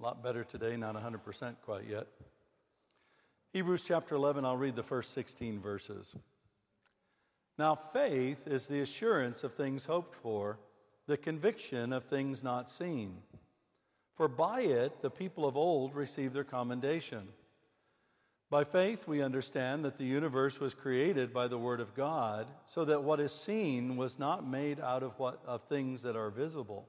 A lot better today, not 100% quite yet. Hebrews chapter 11, I'll read the first 16 verses. Now, faith is the assurance of things hoped for, the conviction of things not seen. For by it the people of old received their commendation. By faith, we understand that the universe was created by the Word of God, so that what is seen was not made out of, what, of things that are visible.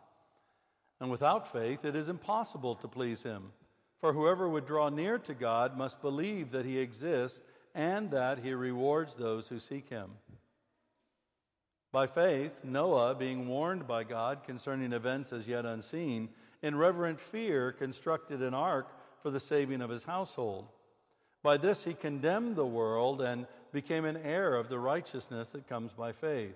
And without faith, it is impossible to please him. For whoever would draw near to God must believe that he exists and that he rewards those who seek him. By faith, Noah, being warned by God concerning events as yet unseen, in reverent fear constructed an ark for the saving of his household. By this he condemned the world and became an heir of the righteousness that comes by faith.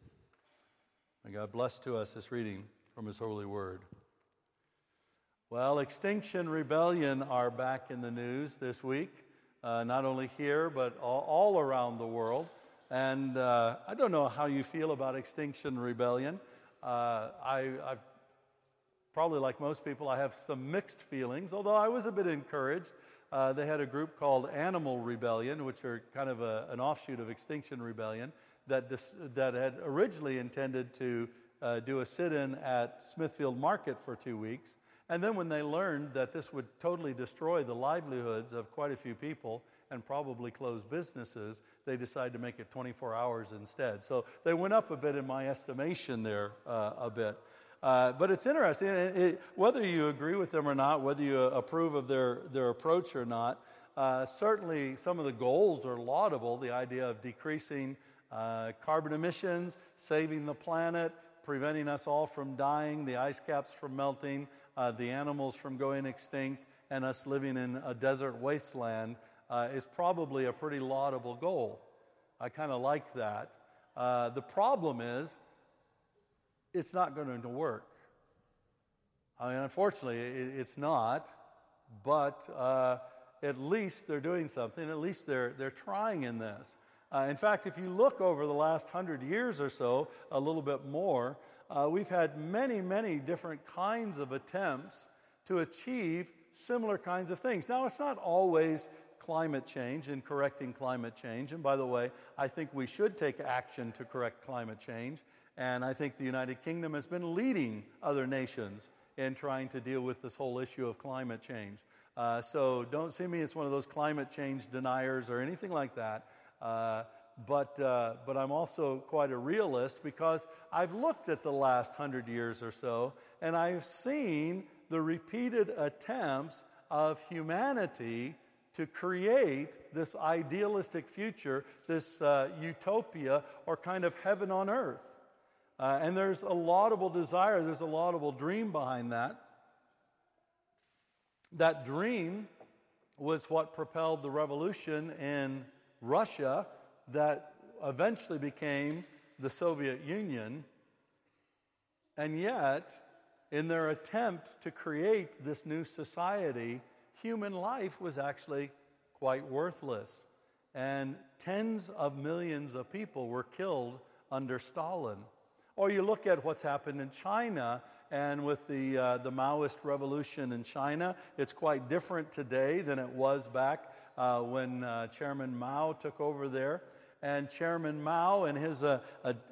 May God bless to us this reading from his holy word. Well, Extinction Rebellion are back in the news this week, uh, not only here, but all, all around the world. And uh, I don't know how you feel about Extinction Rebellion. Uh, I, I've probably like most people, I have some mixed feelings, although I was a bit encouraged uh, they had a group called Animal Rebellion, which are kind of a, an offshoot of Extinction Rebellion, that, dis, that had originally intended to uh, do a sit in at Smithfield Market for two weeks. And then, when they learned that this would totally destroy the livelihoods of quite a few people and probably close businesses, they decided to make it 24 hours instead. So they went up a bit in my estimation there, uh, a bit. Uh, but it's interesting, it, it, whether you agree with them or not, whether you approve of their, their approach or not, uh, certainly some of the goals are laudable. The idea of decreasing uh, carbon emissions, saving the planet, preventing us all from dying, the ice caps from melting, uh, the animals from going extinct, and us living in a desert wasteland uh, is probably a pretty laudable goal. I kind of like that. Uh, the problem is, it's not going to work. I mean, unfortunately, it, it's not, but uh, at least they're doing something. At least they're, they're trying in this. Uh, in fact, if you look over the last hundred years or so, a little bit more, uh, we've had many, many different kinds of attempts to achieve similar kinds of things. Now, it's not always climate change and correcting climate change. And by the way, I think we should take action to correct climate change. And I think the United Kingdom has been leading other nations in trying to deal with this whole issue of climate change. Uh, so don't see me as one of those climate change deniers or anything like that. Uh, but, uh, but I'm also quite a realist because I've looked at the last hundred years or so and I've seen the repeated attempts of humanity to create this idealistic future, this uh, utopia, or kind of heaven on earth. Uh, and there's a laudable desire, there's a laudable dream behind that. That dream was what propelled the revolution in Russia that eventually became the Soviet Union. And yet, in their attempt to create this new society, human life was actually quite worthless. And tens of millions of people were killed under Stalin. Or you look at what's happened in China, and with the, uh, the Maoist revolution in China, it's quite different today than it was back uh, when uh, Chairman Mao took over there and Chairman Mao, in his uh,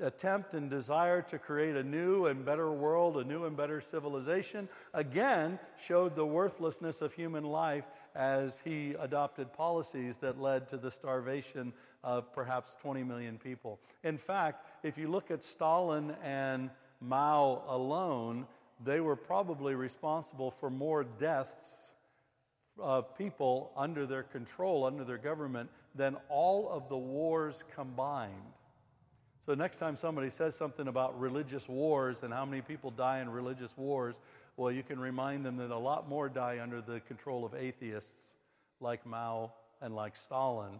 attempt and desire to create a new and better world, a new and better civilization, again showed the worthlessness of human life as he adopted policies that led to the starvation of perhaps 20 million people. In fact, if you look at Stalin and Mao alone, they were probably responsible for more deaths of people under their control, under their government, than all of the wars combined. So, next time somebody says something about religious wars and how many people die in religious wars, well, you can remind them that a lot more die under the control of atheists like Mao and like Stalin.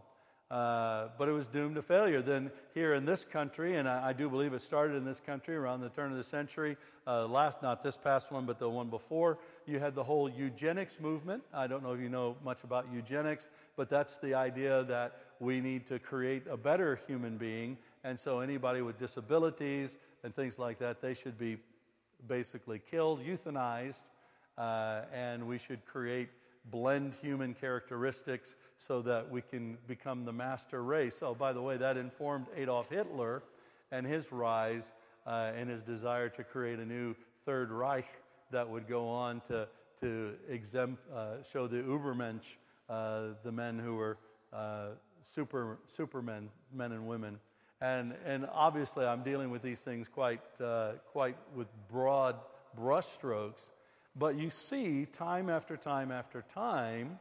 Uh, but it was doomed to failure. Then, here in this country, and I, I, do believe it started in this country around the turn of the century, uh, last, not this past one, but the one before, you had the whole eugenics movement. I don't know if you know much about eugenics, but that's the idea that we need to create a better human being. And so, anybody with disabilities and things like that, they should be basically killed, euthanized, uh, and we should create blend human characteristics so that we can become the master race. Oh, by the way, that informed Adolf Hitler and his rise uh, and his desire to create a new Third Reich that would go on to, to exempt, uh, show the Ubermensch, uh, the men who were uh, super, supermen, men and women. And, and obviously, I'm dealing with these things quite, uh, quite with broad brushstrokes but you see, time after time after time,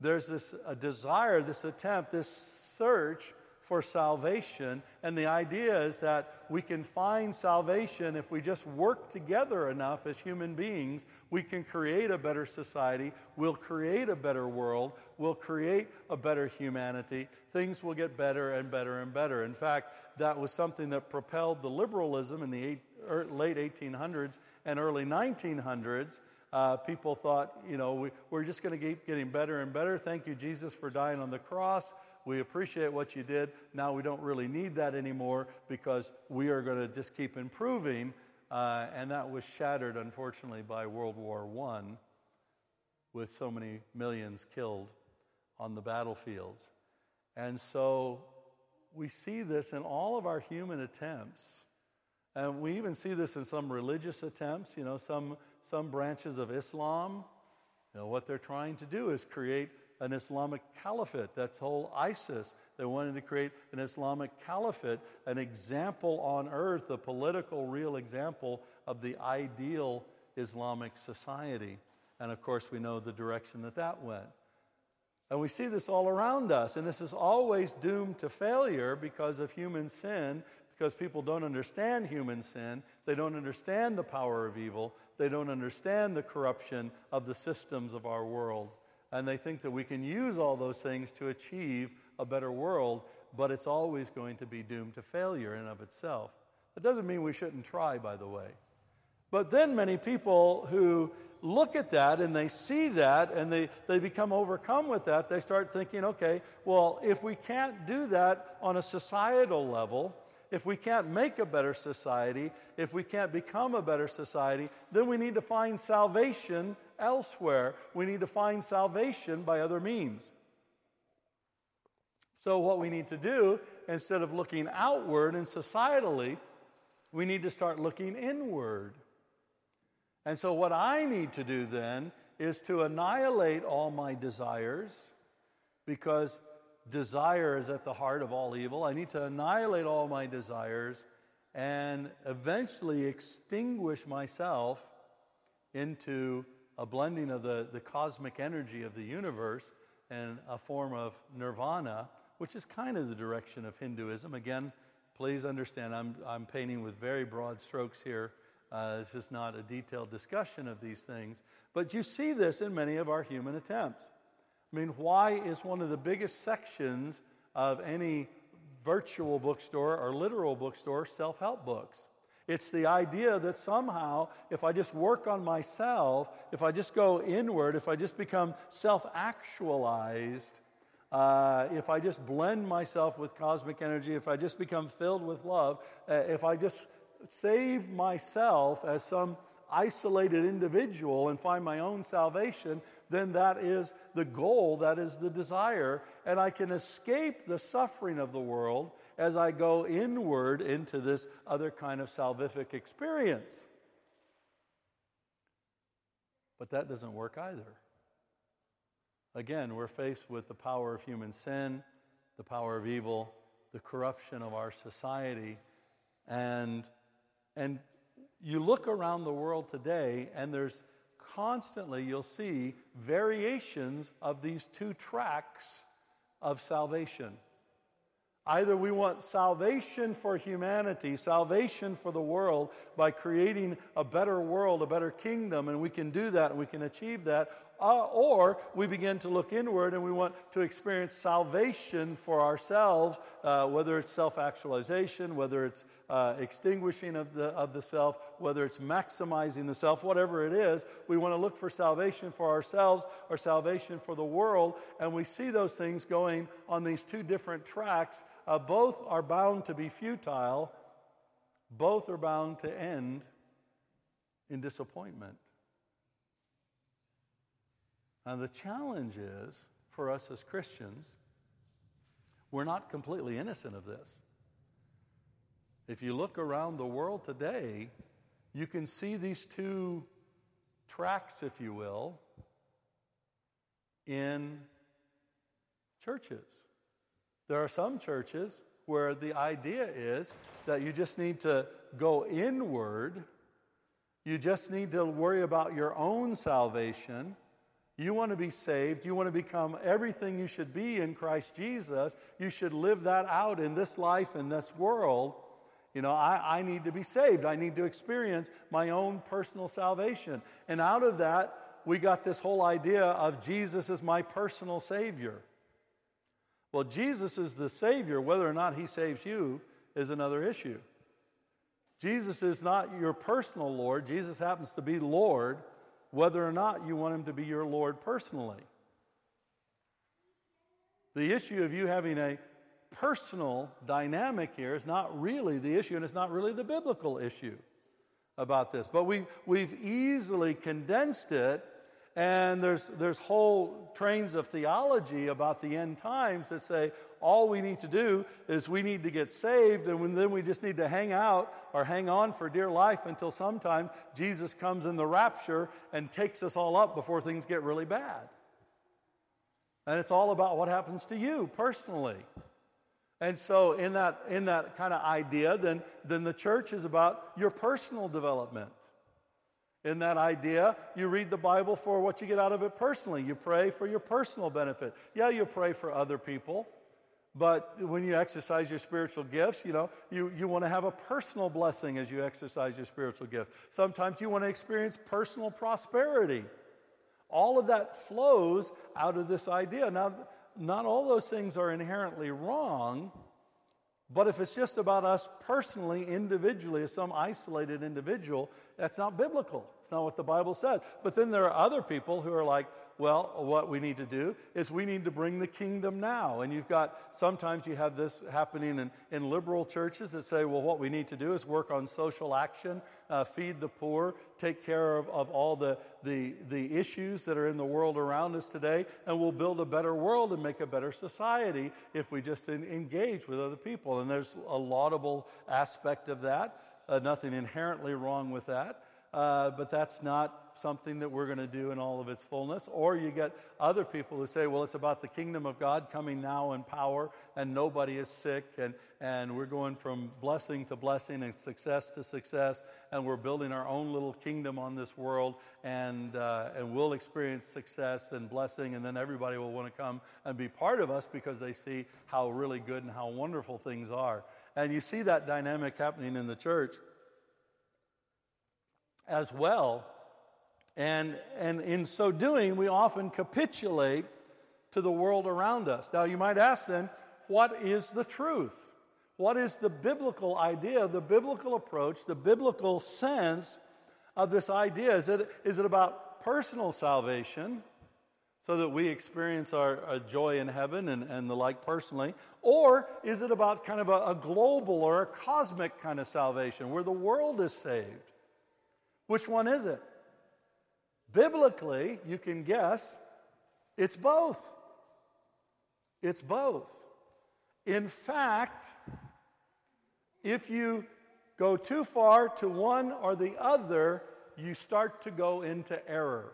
there's this a desire, this attempt, this search for salvation. And the idea is that we can find salvation if we just work together enough as human beings. We can create a better society. We'll create a better world. We'll create a better humanity. Things will get better and better and better. In fact, that was something that propelled the liberalism in the late 1800s and early 1900s. Uh, people thought, you know, we, we're just going to keep getting better and better. Thank you, Jesus, for dying on the cross. We appreciate what you did. Now we don't really need that anymore because we are going to just keep improving. Uh, and that was shattered, unfortunately, by World War I with so many millions killed on the battlefields. And so we see this in all of our human attempts. And we even see this in some religious attempts, you know, some, some branches of Islam. You know, what they're trying to do is create an Islamic caliphate. That's whole ISIS. They wanted to create an Islamic caliphate, an example on earth, a political, real example of the ideal Islamic society. And of course, we know the direction that that went. And we see this all around us. And this is always doomed to failure because of human sin, because people don't understand human sin. They don't understand the power of evil. They don't understand the corruption of the systems of our world and they think that we can use all those things to achieve a better world, but it's always going to be doomed to failure in of itself. That doesn't mean we shouldn't try, by the way. But then many people who look at that and they see that and they, they become overcome with that, they start thinking, okay, well, if we can't do that on a societal level, if we can't make a better society, if we can't become a better society, then we need to find salvation elsewhere. We need to find salvation by other means. So, what we need to do, instead of looking outward and societally, we need to start looking inward. And so, what I need to do then is to annihilate all my desires because desire is at the heart of all evil. I need to annihilate all my desires and eventually extinguish myself into a blending of the, the cosmic energy of the universe and a form of nirvana, which is kind of the direction of Hinduism. Again, please understand, I'm, I'm painting with very broad strokes here. Uh, this is not a detailed discussion of these things. But you see this in many of our human attempts. I mean, why is one of the biggest sections of any virtual bookstore or literal bookstore self help books? It's the idea that somehow, if I just work on myself, if I just go inward, if I just become self actualized, uh, if I just blend myself with cosmic energy, if I just become filled with love, uh, if I just save myself as some isolated individual and find my own salvation, then that is the goal, that is the desire, and I can escape the suffering of the world as I go inward into this other kind of salvific experience. But that doesn't work either. Again, we're faced with the power of human sin, the power of evil, the corruption of our society, and, and you look around the world today, and there's constantly, you'll see variations of these two tracks of salvation. Either we want salvation for humanity, salvation for the world by creating a better world, a better kingdom, and we can do that and we can achieve that, uh, or we begin to look inward and we want to experience salvation for ourselves, uh, whether it's self actualization, whether it's uh, extinguishing of the, of the self, whether it's maximizing the self, whatever it is. We want to look for salvation for ourselves or salvation for the world. And we see those things going on these two different tracks. Uh, both are bound to be futile, both are bound to end in disappointment. Now, the challenge is for us as Christians, we're not completely innocent of this. If you look around the world today, you can see these two tracks, if you will, in churches. There are some churches where the idea is that you just need to go inward, you just need to worry about your own salvation, you want to be saved. You want to become everything you should be in Christ Jesus. You should live that out in this life, in this world. You know, I, I need to be saved. I need to experience my own personal salvation. And out of that, we got this whole idea of Jesus as my personal Savior. Well, Jesus is the Savior. Whether or not He saves you is another issue. Jesus is not your personal Lord, Jesus happens to be Lord whether or not you want Him to be your Lord personally. The issue of you having a personal dynamic here is not really the issue, and it's not really the biblical issue about this. But we, we've easily condensed it and there's, there's whole trains of theology about the end times that say all we need to do is we need to get saved, and then we just need to hang out or hang on for dear life until sometime Jesus comes in the rapture and takes us all up before things get really bad. And it's all about what happens to you personally. And so, in that, in that kind of idea, then, then the church is about your personal development. In that idea, you read the Bible for what you get out of it personally. You pray for your personal benefit. Yeah, you pray for other people, but when you exercise your spiritual gifts, you know, you, you want to have a personal blessing as you exercise your spiritual gift. Sometimes you want to experience personal prosperity. All of that flows out of this idea. Now, not all those things are inherently wrong, but if it's just about us personally, individually, as some isolated individual, that's not biblical. Not what the Bible says. But then there are other people who are like, well, what we need to do is we need to bring the kingdom now. And you've got, sometimes you have this happening in, in liberal churches that say, well, what we need to do is work on social action, uh, feed the poor, take care of, of all the, the, the issues that are in the world around us today, and we'll build a better world and make a better society if we just in, engage with other people. And there's a laudable aspect of that, uh, nothing inherently wrong with that. Uh, but that's not something that we're going to do in all of its fullness. Or you get other people who say, well, it's about the kingdom of God coming now in power, and nobody is sick, and, and we're going from blessing to blessing and success to success, and we're building our own little kingdom on this world, and, uh, and we'll experience success and blessing, and then everybody will want to come and be part of us because they see how really good and how wonderful things are. And you see that dynamic happening in the church as well and, and in so doing, we often capitulate to the world around us. Now, you might ask then, what is the truth? What is the biblical idea, the biblical approach, the biblical sense of this idea? Is it, is it about personal salvation so that we experience our, our joy in heaven and, and the like personally? Or is it about kind of a, a global or a cosmic kind of salvation where the world is saved? Which one is it? Biblically, you can guess it's both. It's both. In fact, if you go too far to one or the other, you start to go into error.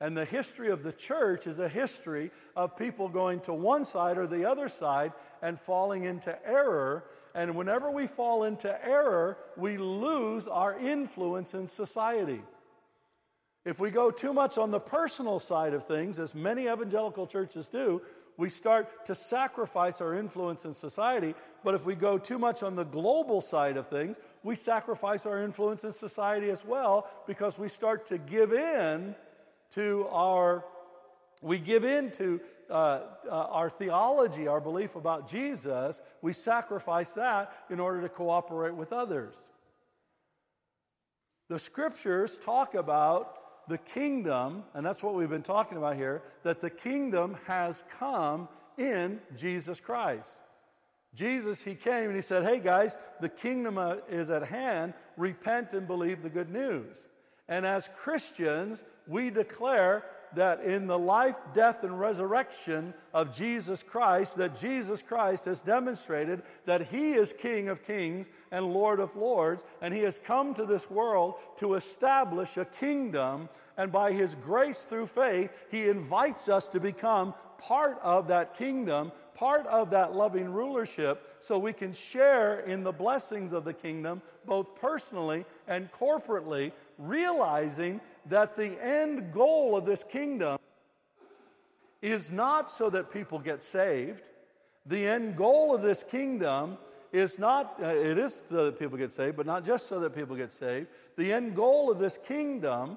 And the history of the church is a history of people going to one side or the other side and falling into error. And whenever we fall into error, we lose our influence in society. If we go too much on the personal side of things, as many evangelical churches do, we start to sacrifice our influence in society. But if we go too much on the global side of things, we sacrifice our influence in society as well because we start to give in to our we give in to uh, uh, our theology, our belief about Jesus. We sacrifice that in order to cooperate with others. The scriptures talk about the kingdom, and that's what we've been talking about here, that the kingdom has come in Jesus Christ. Jesus, he came and he said, Hey guys, the kingdom uh, is at hand. Repent and believe the good news. And as Christians, we declare that in the life, death, and resurrection of Jesus Christ, that Jesus Christ has demonstrated that He is King of kings and Lord of lords, and He has come to this world to establish a kingdom. And by His grace through faith, He invites us to become part of that kingdom, part of that loving rulership, so we can share in the blessings of the kingdom, both personally and corporately, realizing that the end goal of this kingdom is not so that people get saved. The end goal of this kingdom is not, uh, it is so that people get saved, but not just so that people get saved. The end goal of this kingdom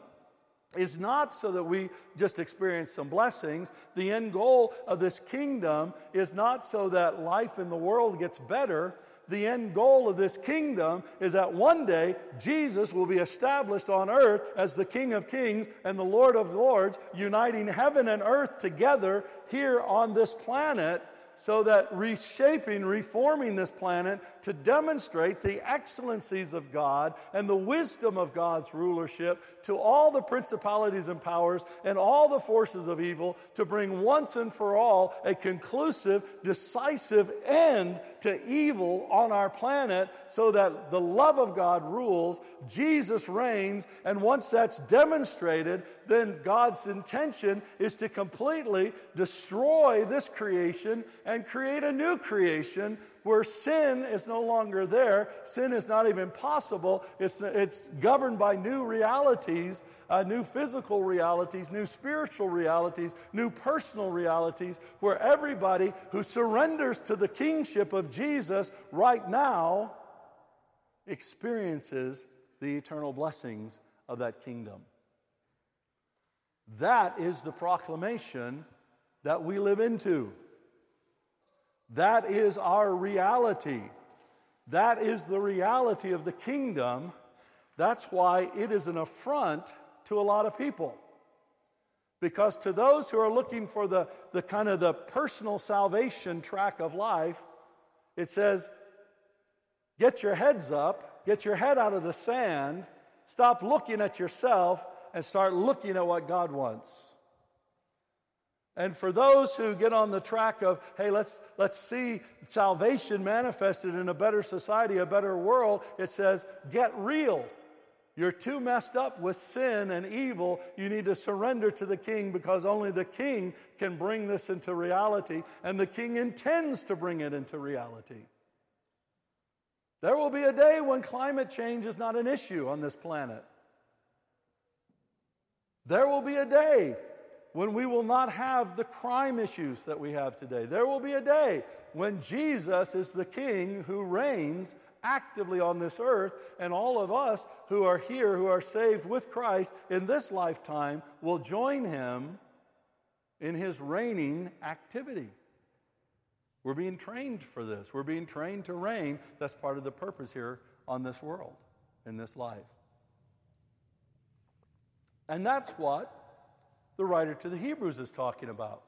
is not so that we just experience some blessings. The end goal of this kingdom is not so that life in the world gets better the end goal of this kingdom is that one day Jesus will be established on earth as the King of Kings and the Lord of Lords, uniting heaven and earth together here on this planet so that reshaping, reforming this planet to demonstrate the excellencies of God and the wisdom of God's rulership to all the principalities and powers and all the forces of evil to bring once and for all a conclusive, decisive end to evil on our planet so that the love of God rules, Jesus reigns, and once that's demonstrated, then God's intention is to completely destroy this creation and create a new creation where sin is no longer there. Sin is not even possible. It's, it's governed by new realities, uh, new physical realities, new spiritual realities, new personal realities, where everybody who surrenders to the kingship of Jesus right now experiences the eternal blessings of that kingdom. That is the proclamation that we live into. That is our reality. That is the reality of the kingdom. That's why it is an affront to a lot of people. Because to those who are looking for the, the kind of the personal salvation track of life, it says, get your heads up, get your head out of the sand, stop looking at yourself, and start looking at what God wants. And for those who get on the track of, hey, let's, let's see salvation manifested in a better society, a better world, it says, get real. You're too messed up with sin and evil. You need to surrender to the king because only the king can bring this into reality, and the king intends to bring it into reality. There will be a day when climate change is not an issue on this planet. There will be a day when we will not have the crime issues that we have today. There will be a day when Jesus is the king who reigns actively on this earth, and all of us who are here, who are saved with Christ in this lifetime, will join him in his reigning activity. We're being trained for this. We're being trained to reign. That's part of the purpose here on this world, in this life. And that's what the writer to the Hebrews is talking about.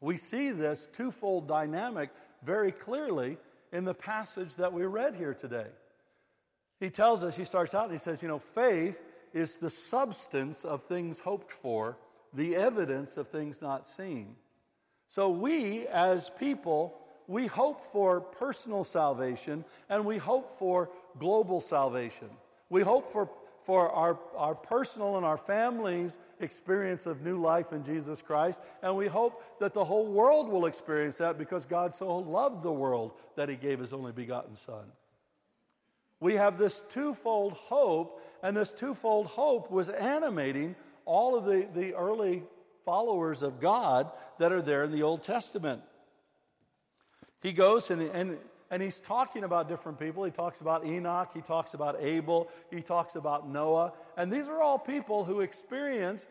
We see this twofold dynamic very clearly in the passage that we read here today. He tells us, he starts out and he says, you know, faith is the substance of things hoped for, the evidence of things not seen. So we, as people, we hope for personal salvation and we hope for global salvation. We hope for for our, our personal and our families' experience of new life in Jesus Christ. And we hope that the whole world will experience that because God so loved the world that He gave His only begotten Son. We have this twofold hope, and this twofold hope was animating all of the, the early followers of God that are there in the Old Testament. He goes and, and and he's talking about different people. He talks about Enoch, he talks about Abel, he talks about Noah. And these are all people who experience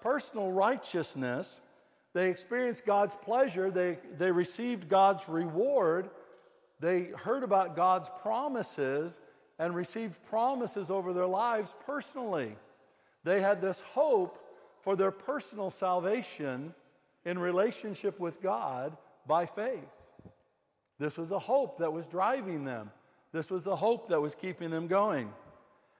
personal righteousness. They experienced God's pleasure, they, they received God's reward, they heard about God's promises and received promises over their lives personally. They had this hope for their personal salvation in relationship with God by faith. This was the hope that was driving them. This was the hope that was keeping them going.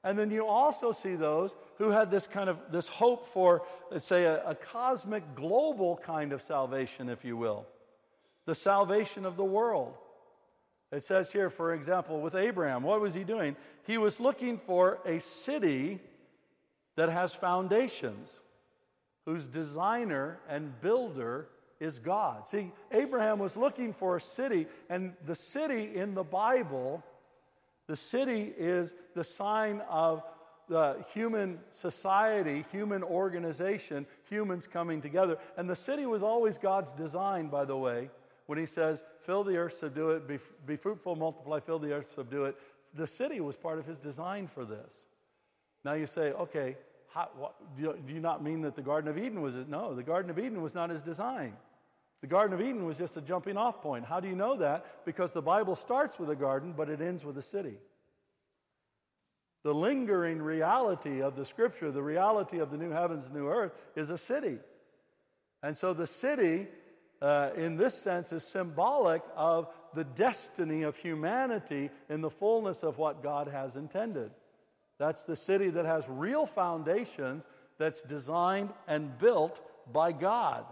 And then you also see those who had this kind of this hope for, let's say, a, a cosmic, global kind of salvation, if you will, the salvation of the world. It says here, for example, with Abraham, what was he doing? He was looking for a city that has foundations, whose designer and builder is God. See, Abraham was looking for a city, and the city in the Bible, the city is the sign of the human society, human organization, humans coming together. And the city was always God's design, by the way, when he says, fill the earth, subdue it, be, be fruitful, multiply, fill the earth, subdue it. The city was part of his design for this. Now you say, okay, how, what, do, you, not mean that the Garden of Eden was? No, the Garden of Eden was not his design. The Garden of Eden was just a jumping off point. How do you know that? Because the Bible starts with a garden, but it ends with a city. The lingering reality of the scripture, the reality of the new heavens new earth, is a city. And so the city, uh, in this sense, is symbolic of the destiny of humanity in the fullness of what God has intended. That's the city that has real foundations, that's designed and built by God.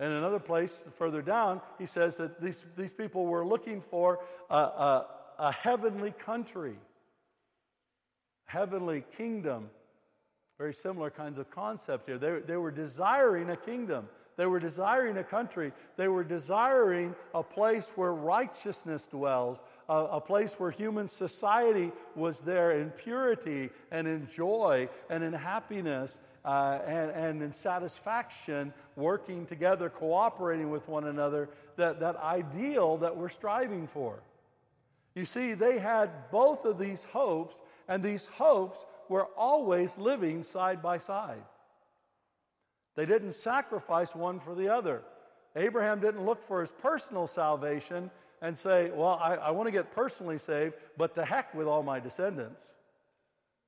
And another place further down, he says that these, these people were looking for a, a, a heavenly country, heavenly kingdom. Very similar kinds of concept here. They, they were desiring a kingdom. They were desiring a country. They were desiring a place where righteousness dwells, a, a, place where human society was there in purity and in joy and in happiness uh, and, and in satisfaction, working together, cooperating with one another, that, that ideal that we're striving for. You see, they had both of these hopes, and these hopes were always living side by side. They didn't sacrifice one for the other. Abraham didn't look for his personal salvation and say, Well, I, I want to get personally saved, but to heck with all my descendants.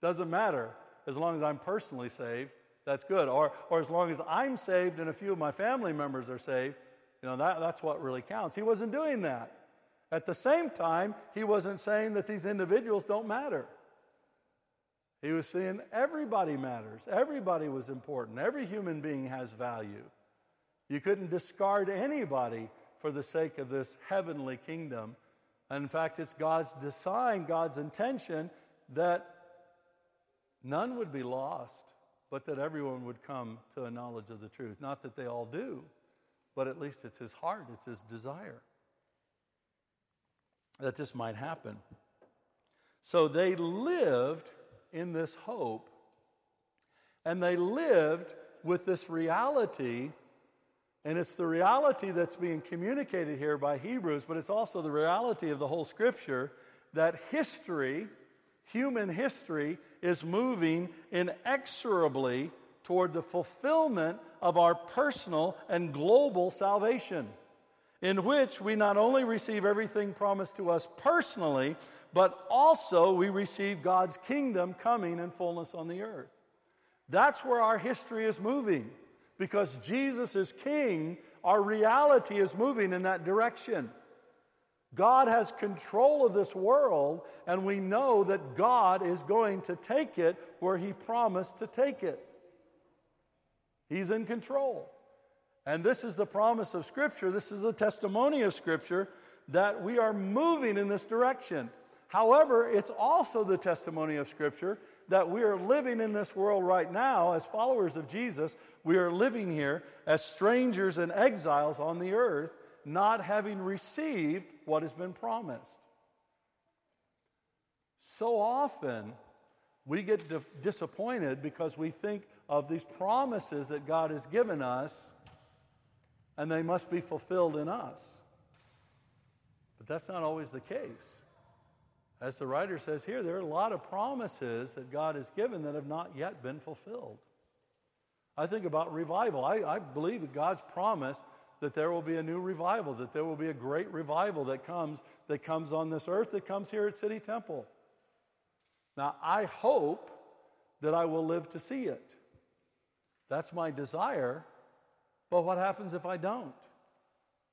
Doesn't matter as long as I'm personally saved that's good. Or, or as long as I'm saved and a few of my family members are saved, you know, that, that's what really counts. He wasn't doing that. At the same time, he wasn't saying that these individuals don't matter. He was saying everybody matters. Everybody was important. Every human being has value. You couldn't discard anybody for the sake of this heavenly kingdom. In fact, it's God's design, God's intention that none would be lost, but that everyone would come to a knowledge of the truth. Not that they all do, but at least it's his heart, it's his desire that this might happen. So they lived in this hope, and they lived with this reality. And it's the reality that's being communicated here by Hebrews, but it's also the reality of the whole scripture that history, human history, is moving inexorably toward the fulfillment of our personal and global salvation, in which we not only receive everything promised to us personally, but also we receive God's kingdom coming in fullness on the earth. That's where our history is moving. Because Jesus is king, our reality is moving in that direction. God has control of this world, and we know that God is going to take it where He promised to take it. He's in control. And this is the promise of Scripture. This is the testimony of Scripture that we are moving in this direction. However, it's also the testimony of Scripture that we are living in this world right now as followers of Jesus. We are living here as strangers and exiles on the earth, not having received what has been promised. So often, we get di- disappointed because we think of these promises that God has given us and they must be fulfilled in us. But that's not always the case. As the writer says here, there are a lot of promises that God has given that have not yet been fulfilled. I think about revival. I, I believe that God's promise that there will be a new revival, that there will be a great revival that comes, that comes on this earth, that comes here at City Temple. Now, I hope that I will live to see it. That's my desire. But what happens if I don't?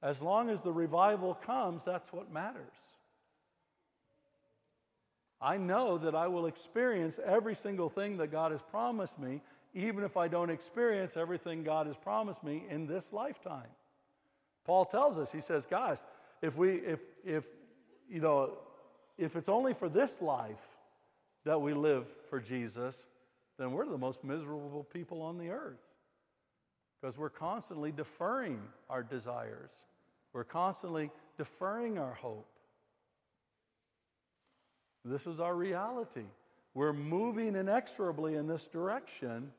As long as the revival comes, that's what matters. I know that I will experience every single thing that God has promised me, even if I don't experience everything God has promised me in this lifetime. Paul tells us, he says, guys, if we, if, if, you know, if it's only for this life that we live for Jesus, then we're the most miserable people on the earth. Because we're constantly deferring our desires. We're constantly deferring our hope. This is our reality. We're moving inexorably in this direction,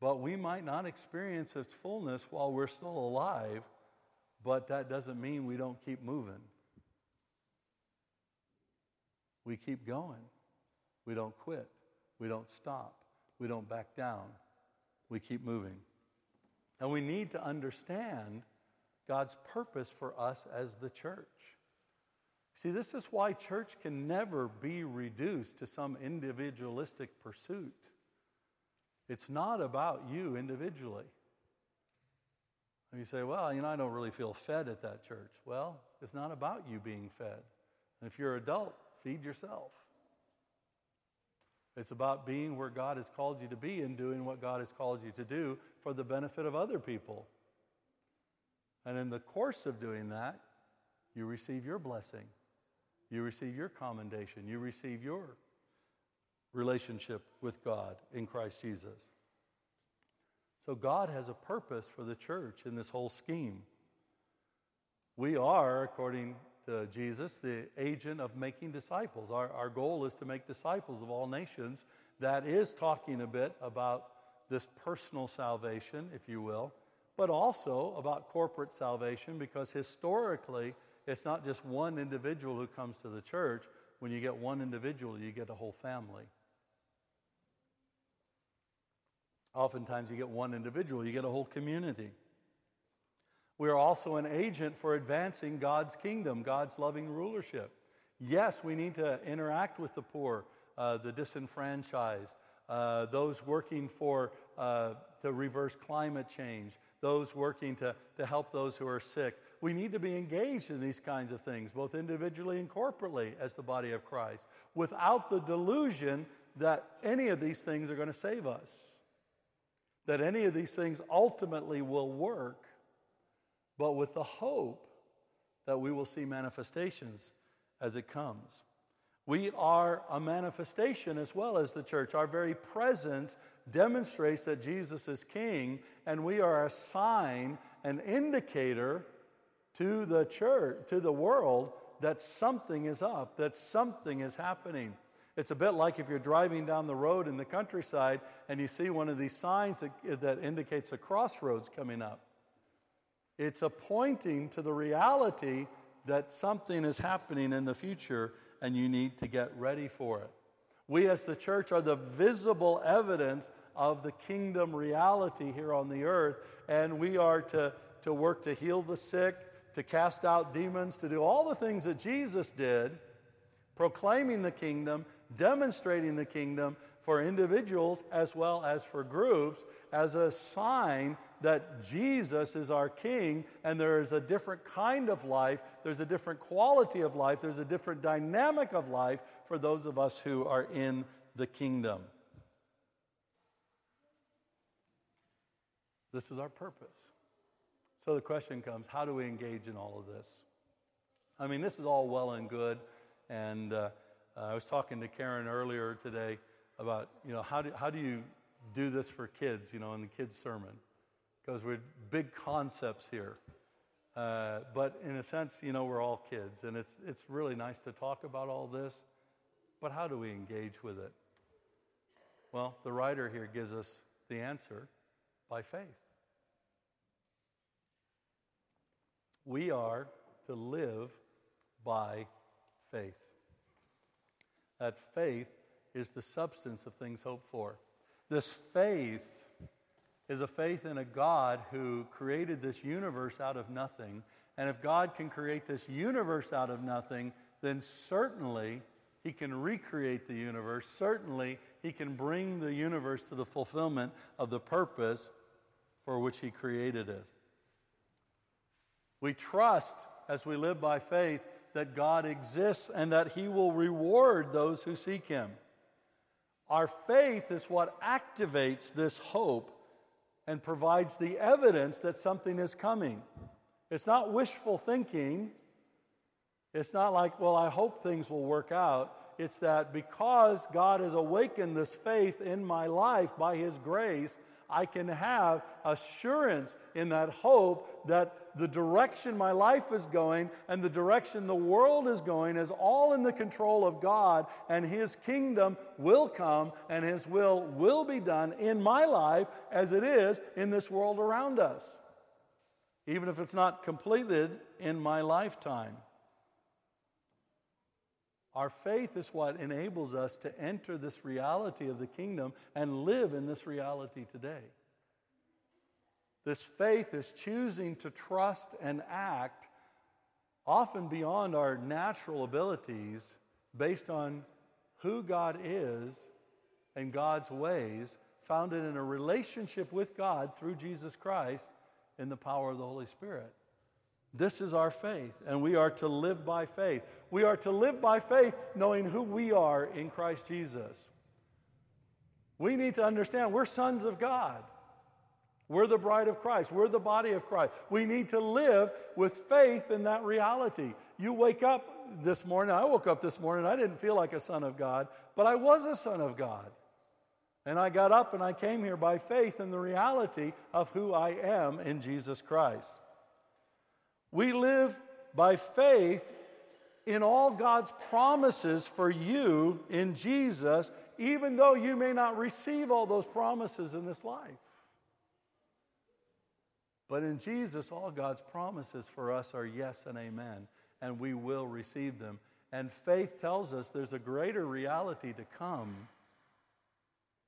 but we might not experience its fullness while we're still alive, but that doesn't mean we don't keep moving. We keep going. We don't quit. We don't stop. We don't back down. We keep moving. And we need to understand God's purpose for us as the church. See, this is why church can never be reduced to some individualistic pursuit. It's not about you individually. And you say, well, you know, I don't really feel fed at that church. Well, it's not about you being fed. And if you're an adult, feed yourself. It's about being where God has called you to be and doing what God has called you to do for the benefit of other people. And in the course of doing that, you receive your blessing. You receive your commendation. You receive your relationship with God in Christ Jesus. So God has a purpose for the church in this whole scheme. We are, according to Jesus, the agent of making disciples. Our, our goal is to make disciples of all nations. That is talking a bit about this personal salvation, if you will, but also about corporate salvation because historically, it's not just one individual who comes to the church. When you get one individual, you get a whole family. Oftentimes, you get one individual, you get a whole community. We are also an agent for advancing God's kingdom, God's loving rulership. Yes, we need to interact with the poor, uh, the disenfranchised, uh, those working for uh, to reverse climate change, those working to, to help those who are sick, we need to be engaged in these kinds of things, both individually and corporately as the body of Christ, without the delusion that any of these things are going to save us, that any of these things ultimately will work, but with the hope that we will see manifestations as it comes. We are a manifestation as well as the church. Our very presence demonstrates that Jesus is king, and we are a sign, an indicator to the church, to the world, that something is up, that something is happening. It's a bit like if you're driving down the road in the countryside and you see one of these signs that, that indicates a crossroads coming up. It's a pointing to the reality that something is happening in the future and you need to get ready for it. We as the church are the visible evidence of the kingdom reality here on the earth, and we are to, to work to heal the sick, to cast out demons, to do all the things that Jesus did, proclaiming the kingdom, demonstrating the kingdom for individuals as well as for groups as a sign that Jesus is our King and there is a different kind of life, there's a different quality of life, there's a different dynamic of life for those of us who are in the kingdom. This is our purpose. So the question comes how do we engage in all of this? I mean, this is all well and good. And uh, I was talking to Karen earlier today about, you know, how do, how do you do this for kids, you know, in the kids' sermon? Because we're big concepts here. Uh, but in a sense, you know, we're all kids, and it's, it's really nice to talk about all this. But how do we engage with it? Well, the writer here gives us the answer by faith. We are to live by faith. That faith is the substance of things hoped for. This faith is a faith in a God who created this universe out of nothing. And if God can create this universe out of nothing, then certainly he can recreate the universe. Certainly he can bring the universe to the fulfillment of the purpose for which he created it. We trust as we live by faith that God exists and that He will reward those who seek Him. Our faith is what activates this hope and provides the evidence that something is coming. It's not wishful thinking. It's not like, well, I hope things will work out. It's that because God has awakened this faith in my life by His grace, I can have assurance in that hope that the direction my life is going and the direction the world is going is all in the control of God, and His kingdom will come and His will will be done in my life as it is in this world around us, even if it's not completed in my lifetime. Our faith is what enables us to enter this reality of the kingdom and live in this reality today. This faith is choosing to trust and act often beyond our natural abilities based on who God is and God's ways, founded in a relationship with God through Jesus Christ in the power of the Holy Spirit. This is our faith, and we are to live by faith. We are to live by faith knowing who we are in Christ Jesus. We need to understand we're sons of God. We're the bride of Christ. We're the body of Christ. We need to live with faith in that reality. You wake up this morning, I woke up this morning, I didn't feel like a son of God, but I was a son of God. And I got up and I came here by faith in the reality of who I am in Jesus Christ. We live by faith in all God's promises for you in Jesus, even though you may not receive all those promises in this life. But in Jesus, all God's promises for us are yes and amen, and we will receive them. And faith tells us there's a greater reality to come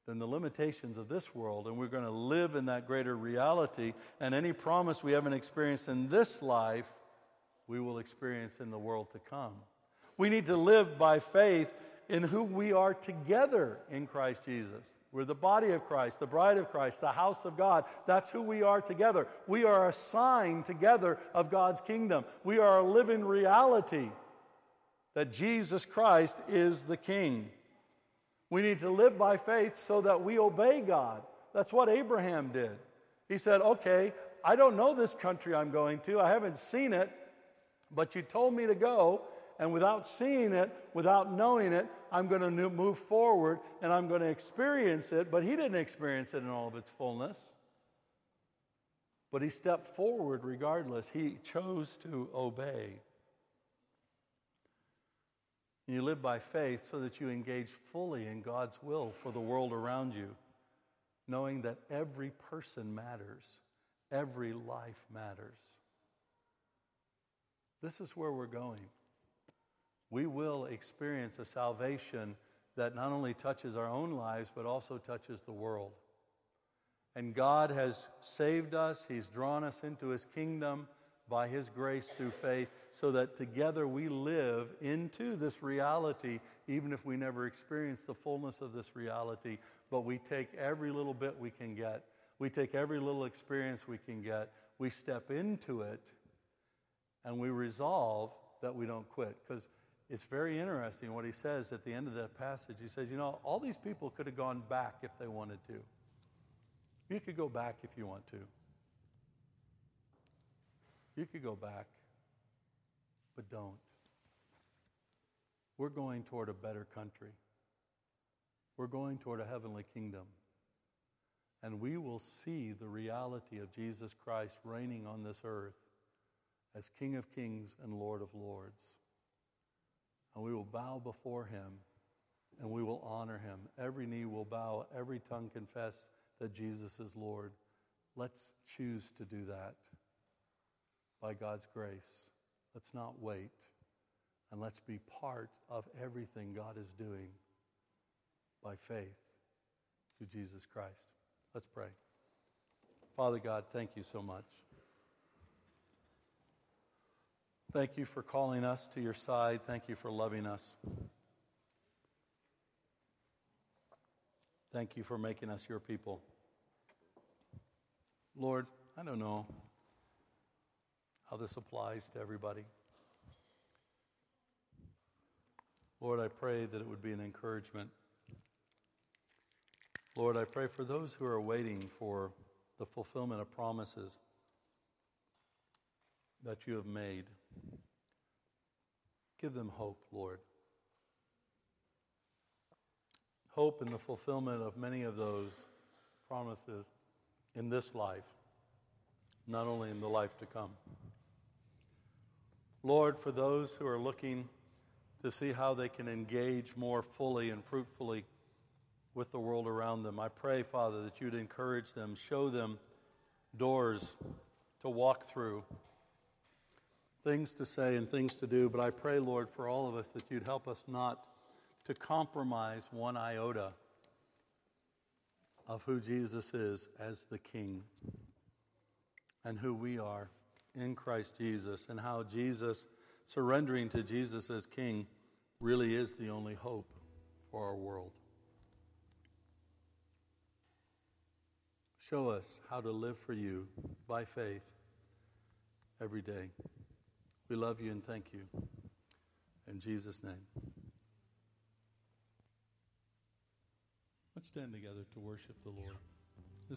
than the limitations of this world, and we're going to live in that greater reality. And any promise we haven't experienced in this life, we will experience in the world to come. We need to live by faith in who we are together in Christ Jesus. We're the body of Christ, the bride of Christ, the house of God. That's who we are together. We are a sign together of God's kingdom. We are a living reality that Jesus Christ is the King. We need to live by faith so that we obey God. That's what Abraham did. He said, Okay, I don't know this country I'm going to, I haven't seen it, but you told me to go, And without seeing it, without knowing it, I'm going to move forward and I'm going to experience it. But he didn't experience it in all of its fullness. But he stepped forward regardless. He chose to obey. You live by faith so that you engage fully in God's will for the world around you, knowing that every person matters, every life matters. This is where we're going. We will experience a salvation that not only touches our own lives, but also touches the world. And God has saved us, He's drawn us into His kingdom by His grace through faith, so that together we live into this reality, even if we never experience the fullness of this reality. But we take every little bit we can get, we take every little experience we can get, we step into it, and we resolve that we don't quit. Because it's very interesting what he says at the end of that passage. He says, You know, all these people could have gone back if they wanted to. You could go back if you want to. You could go back, but don't. We're going toward a better country. We're going toward a heavenly kingdom. And we will see the reality of Jesus Christ reigning on this earth as King of kings and Lord of lords. And we will bow before him and we will honor him. Every knee will bow, every tongue confess that Jesus is Lord. Let's choose to do that by God's grace. Let's not wait. And let's be part of everything God is doing by faith through Jesus Christ. Let's pray. Father God, thank you so much. Thank you for calling us to your side. Thank you for loving us. Thank you for making us your people. Lord, I don't know how this applies to everybody. Lord, I pray that it would be an encouragement. Lord, I pray for those who are waiting for the fulfillment of promises that you have made. Give them hope, Lord. Hope in the fulfillment of many of those promises in this life, not only in the life to come. Lord, for those who are looking to see how they can engage more fully and fruitfully with the world around them, I pray, Father, that you'd encourage them, show them doors to walk through, things to say and things to do. But I pray, Lord, for all of us that you'd help us not to compromise one iota of who Jesus is as the King and who we are in Christ Jesus and how Jesus, surrendering to Jesus as King, really is the only hope for our world. Show us how to live for you by faith every day. We love you and thank you. In Jesus' name. Let's stand together to worship the Lord.